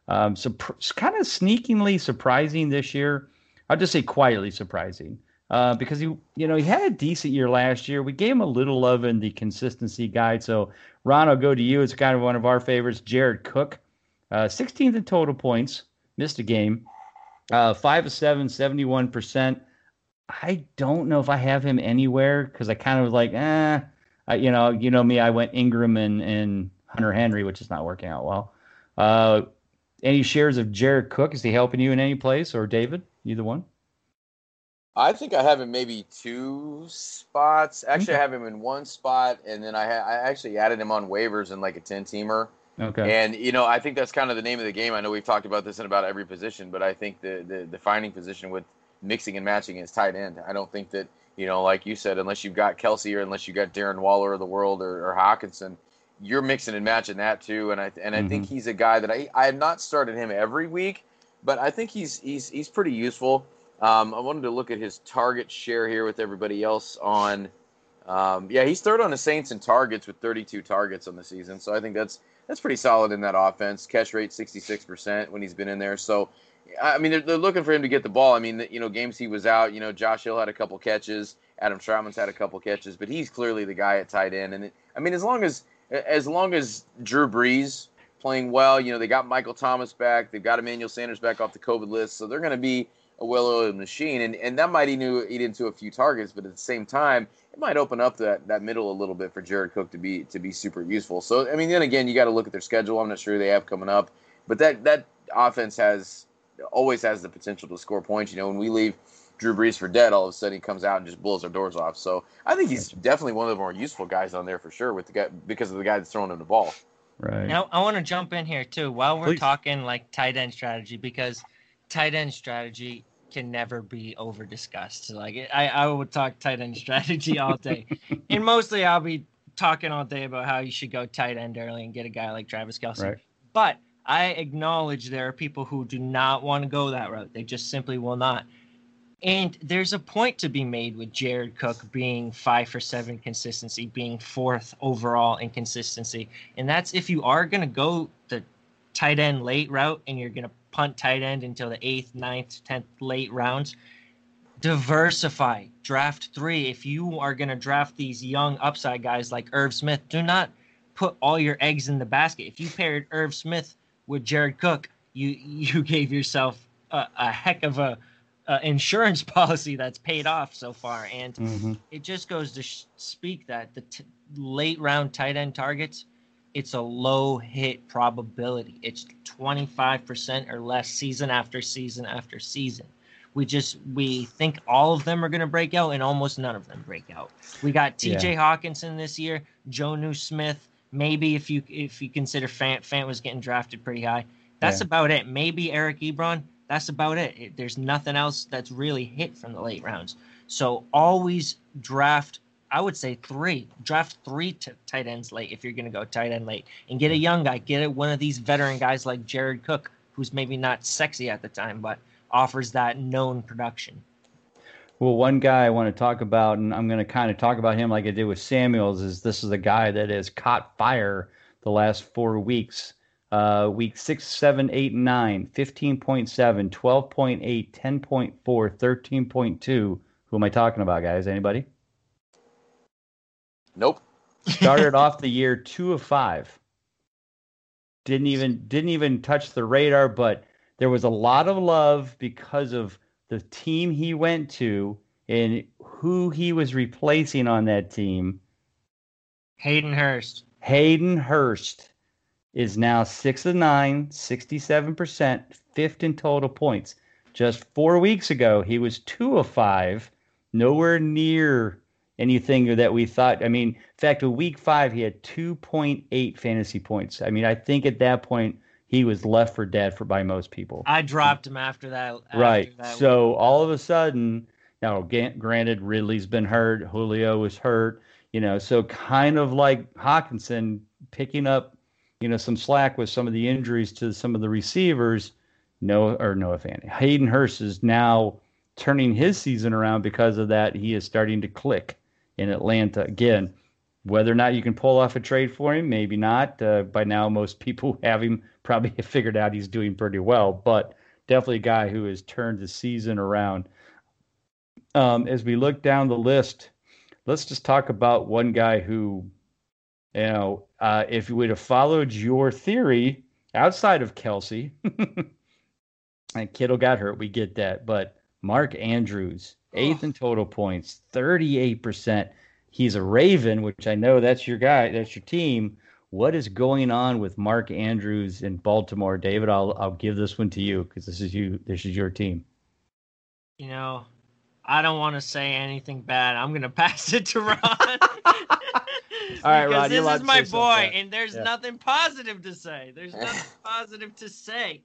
Um, so, pr- kind of sneakingly surprising this year. I'll just say quietly surprising. Uh, because he, you know, he had a decent year last year. We gave him a little love in the consistency guide. So, Ron, I'll go to you. It's kind of one of our favorites. Jared Cook, uh, 16th in total points, missed a game, uh, five of seven, 71 percent. I don't know if I have him anywhere because I kind of was like, eh, I, you know, you know me. I went Ingram and, and Hunter Henry, which is not working out well. Uh, any shares of Jared Cook? Is he helping you in any place, or David? Either one. I think I have him maybe two spots. Actually, I have him in one spot, and then I ha- I actually added him on waivers in like a ten teamer. Okay. And you know, I think that's kind of the name of the game. I know we've talked about this in about every position, but I think the the defining position with mixing and matching is tight end. I don't think that you know, like you said, unless you've got Kelce or unless you've got Darren Waller of the world or, or Hockenson, you're mixing and matching that too. And I and I mm-hmm. think he's a guy that I I have not started him every week, but I think he's he's he's pretty useful. Um, I wanted to look at his target share here with everybody else on. Um, yeah, he's third on the Saints in targets with 32 targets on the season, so I think that's that's pretty solid in that offense. Catch rate 66% when he's been in there. So, I mean, they're, they're looking for him to get the ball. I mean, you know, games he was out, you know, Josh Hill had a couple catches, Adam Trautman's had a couple catches, but he's clearly the guy at tight end. And it, I mean, as long as as long as Drew Brees playing well, you know, they got Michael Thomas back, they've got Emmanuel Sanders back off the COVID list, so they're going to be a well-oiled machine, and, and that might eat into, eat into a few targets, but at the same time, it might open up that, that middle a little bit for Jared Cook to be to be super useful. So I mean, then again, you got to look at their schedule. I'm not sure they have coming up, but that that offense has always has the potential to score points. You know, when we leave Drew Brees for dead, all of a sudden he comes out and just blows our doors off. So I think he's definitely one of the more useful guys on there for sure with the guy because of the guy that's throwing him the ball. Right. Now I want to jump in here too while we're Please. talking like tight end strategy because tight end strategy can never be over discussed. Like I, I would talk tight end strategy all day, and mostly I'll be talking all day about how you should go tight end early and get a guy like Travis Kelce. Right. But I acknowledge there are people who do not want to go that route. They just simply will not. And there's a point to be made with Jared Cook being five for seven consistency, being fourth overall in consistency. And that's if you are going to go the tight end late route and you're going to punt tight end until the eighth, ninth, tenth late rounds. Diversify. Draft three. If you are going to draft these young upside guys like Irv Smith, do not put all your eggs in the basket. If you paired Irv Smith with Jared Cook, you you gave yourself a, a heck of a uh, insurance policy that's paid off so far. And mm-hmm. it just goes to sh- speak that the t- late round tight end targets, it's a low hit probability. It's 25% or less season after season after season. We just we think all of them are going to break out, and almost none of them break out. We got T.J. Yeah. Hockenson this year, Jonnu Smith. Maybe if you if you consider Fant, Fant was getting drafted pretty high. That's yeah. about it. Maybe Eric Ebron that's about it. it. There's nothing else that's really hit from the late rounds. So always draft. I would say three. Draft three t- tight ends late if you're going to go tight end late, and get a young guy. Get it one of these veteran guys like Jared Cook, who's maybe not sexy at the time, but offers that known production. Well, one guy I want to talk about, and I'm going to kind of talk about him like I did with Samuels, is this is a guy that has caught fire the last four weeks. Uh, week 6, 7, 8, 9, 15.7, 12.8, 10.4, 13.2. Who am I talking about, guys? Anybody? Nope. Started off the year 2 of 5. Didn't even didn't even touch the radar, but there was a lot of love because of the team he went to and who he was replacing on that team. Hayden Hurst. Hayden Hurst is now six of nine, 67%, fifth in total points. Just four weeks ago, he was two of five, nowhere near anything that we thought. I mean, in fact, a week five, he had 2.8 fantasy points. I mean, I think at that point, he was left for dead for by most people. I dropped him after that. After right. That so all of a sudden, now granted, Ridley's been hurt, Julio was hurt, you know, so kind of like Hockenson picking up you know some slack with some of the injuries to some of the receivers. No, or Noah Fant. Hayden Hurst is now turning his season around because of that. He is starting to click in Atlanta again. Whether or not you can pull off a trade for him, maybe not. Uh, by now, most people have him probably figured out he's doing pretty well, but definitely a guy who has turned the season around. um, as we look down the list, let's just talk about one guy who, you know, uh, if you would have followed your theory outside of Kelce, and Kittle got hurt, we get that. But Mark Andrews, eighth oh. in total points, 38%. He's a Raven, which I know that's your guy, that's your team. What is going on with Mark Andrews in Baltimore? David, I'll I'll give this one to you because this is you this is your team. You know, I don't want to say anything bad. I'm gonna pass it to Ron. All right, Ron. This is my boy, and there's yeah. nothing positive to say. There's nothing positive to say.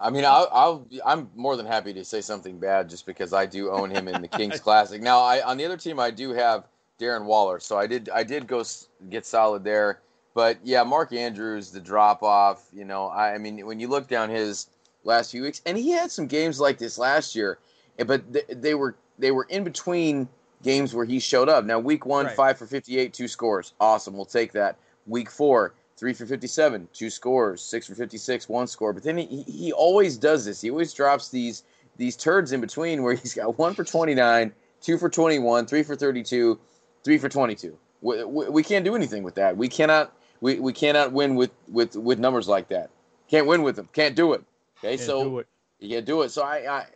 I mean, I'll, I'll, I'm more than happy to say something bad just because I do own him in the Kings Classic. Now, I on the other team, I do have Darren Waller, so I did I did go get solid there. But yeah, Mark Andrews, the drop off. You know, I, I mean, when you look down his last few weeks, and he had some games like this last year, eh, but they were they were in between games where he showed up. Now, week one, right. five for fifty-eight, two scores, awesome. We'll take that. Week four, three for 57, two scores, six for 56, one score. But then he, he always does this. He always drops these these turds in between where he's got one for 29, two for 21, three for 32, three for 22. We, we, we can't do anything with that. We cannot we, we cannot win with, with, with numbers like that. Can't win with them. Can't do it. Okay, Can't so yeah, do it. So I, I,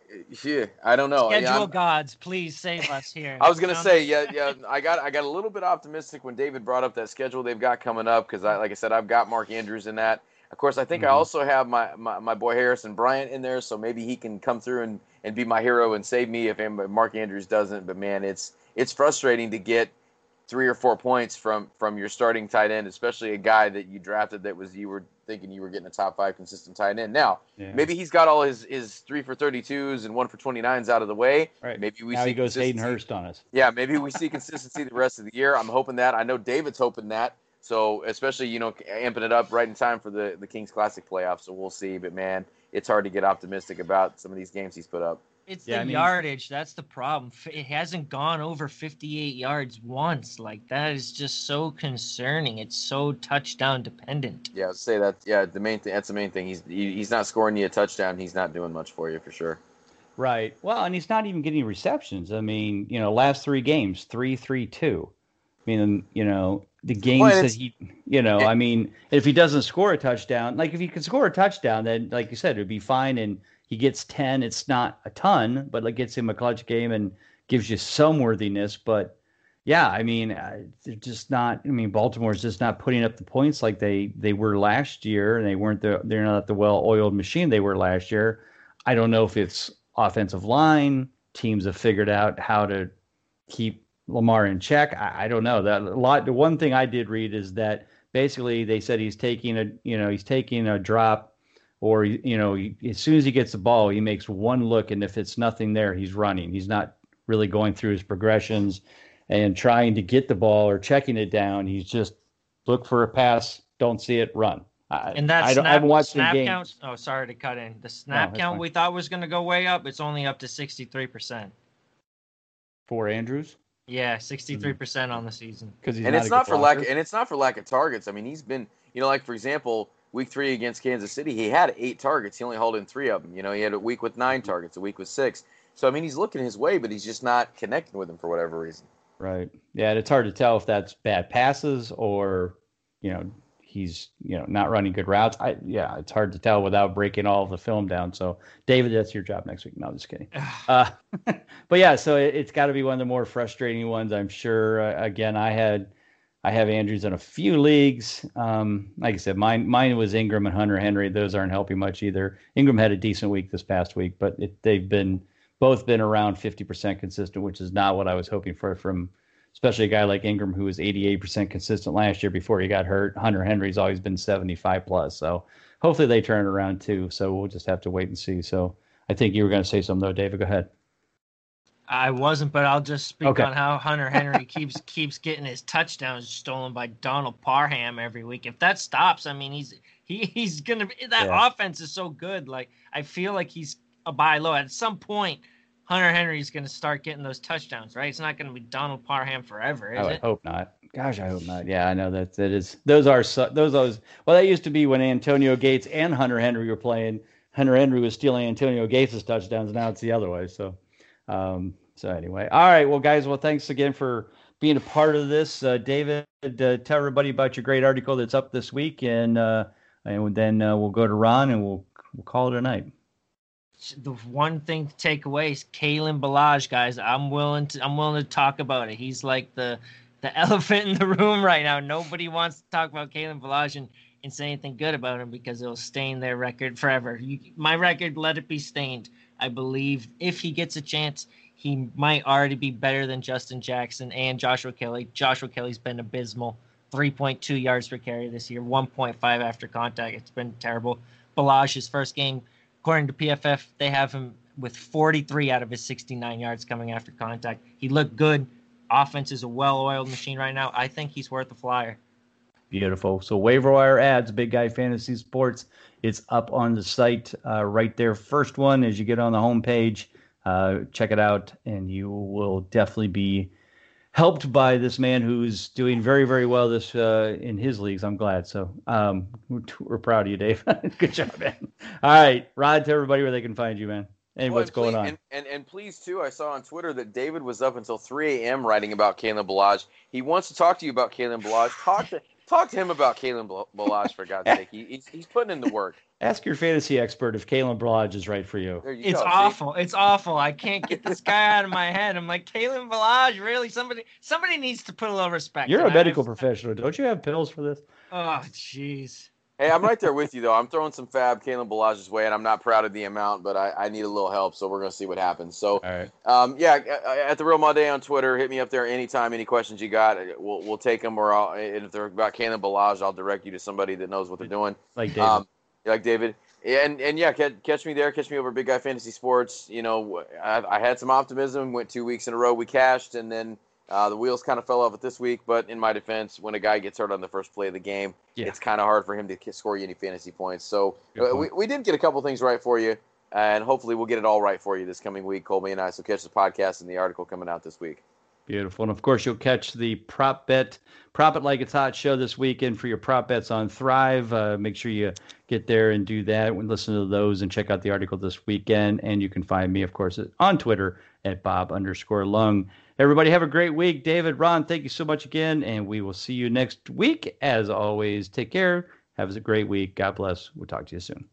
yeah, I don't know. Schedule yeah, gods, please save us here. I was gonna say, yeah, yeah. I got, I got a little bit optimistic when David brought up that schedule they've got coming up because, I, like I said, I've got Mark Andrews in that. Of course, I think mm-hmm. I also have my, my, my boy Harrison Bryant in there, so maybe he can come through and, and be my hero and save me if Mark Andrews doesn't. But man, it's it's frustrating to get three or four points from from your starting tight end, especially a guy that you drafted that was you were thinking you were getting a top five consistent tight end. Now, yeah. maybe he's got all his his three for thirty twos and one for twenty nines out of the way. Right. Maybe we now see he goes Hayden Hurst on us. Yeah, maybe we see consistency the rest of the year. I'm hoping that. I know David's hoping that. So especially you know amping it up right in time for the the Kings Classic playoffs. So we'll see. But man, it's hard to get optimistic about some of these games he's put up. It's yeah, the I mean, yardage. That's the problem. It hasn't gone over 58 yards once. Like that is just so concerning. It's so touchdown dependent. Yeah, say that. Yeah, the main thing. That's the main thing. He's he's not scoring you a touchdown. He's not doing much for you for sure. Right. Well, and he's not even getting receptions. I mean, you know, last three games, three, three, two. I mean, you know, the games well, that he, you know, it, I mean, if he doesn't score a touchdown, like if he could score a touchdown, then, like you said, it'd be fine and he gets 10. It's not a ton, but it gets him a clutch game and gives you some worthiness. But yeah, I mean, uh, they're just not. I mean, Baltimore's just not putting up the points like they they were last year, and they weren't the they're not the well-oiled machine they were last year. I don't know if it's offensive line. Teams have figured out how to keep Lamar in check. I, I don't know that a lot. The one thing I did read is that basically they said he's taking a you know he's taking a drop or you know as soon as he gets the ball he makes one look and if it's nothing there he's running. He's not really going through his progressions and trying to get the ball or checking it down. He's just look for a pass don't see it run. And that I, snap, I haven't watched snap count oh sorry to cut in. The snap no, count fine. we thought was going to go way up it's only up to 63% for andrews? Yeah mm-hmm. 63% on the season. Because and it's not for lack and it's not for lack of targets. I mean he's been you know like for example week three against Kansas City, he had eight targets. He only held in three of them. You know, he had a week with nine targets, a week with six. So I mean, he's looking his way, but he's just not connecting with him for whatever reason. Right. Yeah, and it's hard to tell if that's bad passes or you know he's you know not running good routes. I yeah, it's hard to tell without breaking all the film down. So David, that's your job next week. No, I'm just kidding. uh, but yeah, so it, has got to be one of the more frustrating ones, I'm sure. Uh, again, I had I have Andrews in a few leagues. Um, like I said, mine mine was Ingram and Hunter Henry. Those aren't helping much either. Ingram had a decent week this past week, but it, they've been both been around 50% consistent, which is not what I was hoping for from especially a guy like Ingram who was 88% consistent last year before he got hurt. Hunter Henry's always been 75 plus. So hopefully they turn around too. So we'll just have to wait and see. So I think you were going to say something though, David. Go ahead. I wasn't, but I'll just speak okay. on how Hunter Henry keeps keeps getting his touchdowns stolen by Donald Parham every week. If that stops, I mean, he's he he's gonna be that yeah. offense is so good. Like I feel like he's a buy low. At some point, Hunter Henry's gonna start getting those touchdowns, right? It's not gonna be Donald Parham forever, is I it? hope not. Gosh, I hope not. Yeah, I know that that is those are those those. Well, that used to be when Antonio Gates and Hunter Henry were playing. Hunter Henry was stealing Antonio Gates' touchdowns. Now it's the other way. So um, So anyway, all right. Well, guys, well, thanks again for being a part of this. Uh, David, uh, tell everybody about your great article that's up this week, and uh, and then uh, we'll go to Ron and we'll we'll call it a night. The one thing to take away is Kalen Ballage, guys. I'm willing to I'm willing to talk about it. He's like the the elephant in the room right now. Nobody wants to talk about Kalen Ballage and, and say anything good about him because it'll stain their record forever. You, my record, let it be stained. I believe if he gets a chance, he might already be better than Justin Jackson and Joshua Kelley. Joshua Kelley's been abysmal. 3.2 yards per carry this year, 1.5 after contact. It's been terrible. Ballage's first game, according to PFF, they have him with 43 out of his 69 yards coming after contact. He looked good. Offense is a well-oiled machine right now. I think he's worth a flyer. Beautiful. So waiver wire ads, Big Guy Fantasy Sports. It's up on the site uh, right there. First one as you get on the homepage. Uh, check it out, and you will definitely be helped by this man who's doing very, very well this uh, in his leagues. I'm glad. So um, we're, we're, proud of you, Dave. Good job, man. All right, Rod, to everybody where they can find you, man. And well, what's and going please, on? And, and, and please too, I saw on Twitter that David was up until 3 a.m. writing about Kalen Ballage. He wants to talk to you about Kalen Ballage. Talk to talk to him about Kalen Ballage for God's sake. He, he's, he's putting in the work. Ask your fantasy expert if Kalen Ballage is right for you. you it's go, awful. See? It's awful. I can't get this guy out of my head. I'm like Kalen Ballage. Really? Somebody somebody needs to put a little respect. You're a medical professional. Don't you have pills for this? Oh, jeez. Hey, I'm right there with you though. I'm throwing some fab Kalen Ballage's way, and I'm not proud of the amount, but I, I need a little help, so we're gonna see what happens. So, um, yeah, at the Real Monday on Twitter, hit me up there anytime. Any questions you got, we'll we'll take them. Or I'll, and if they're about Kalen Ballage, I'll direct you to somebody that knows what they're doing. Like David. Um, like David and and yeah, catch, catch me there. Catch me over Big Guy Fantasy Sports. You know, I, I, had some optimism. Went two weeks in a row. We cashed, and then uh, the wheels kind of fell off it this week. But in my defense, when a guy gets hurt on the first play of the game, yeah. it's kind of hard for him to score you any fantasy points. So uh, we, we did get a couple things right for you, and hopefully we'll get it all right for you this coming week, Colby and I. So catch the podcast and the article coming out this week. Beautiful. And of course, you'll catch the prop bet, prop it like it's hot show this weekend for your prop bets on Thrive. Uh, make sure you get there and do that and listen to those and check out the article this weekend. And you can find me, of course, on Twitter at Bob underscore Lung. Everybody have a great week. David, Ron, thank you so much again. And we will see you next week. As always, take care. Have a great week. God bless. We'll talk to you soon.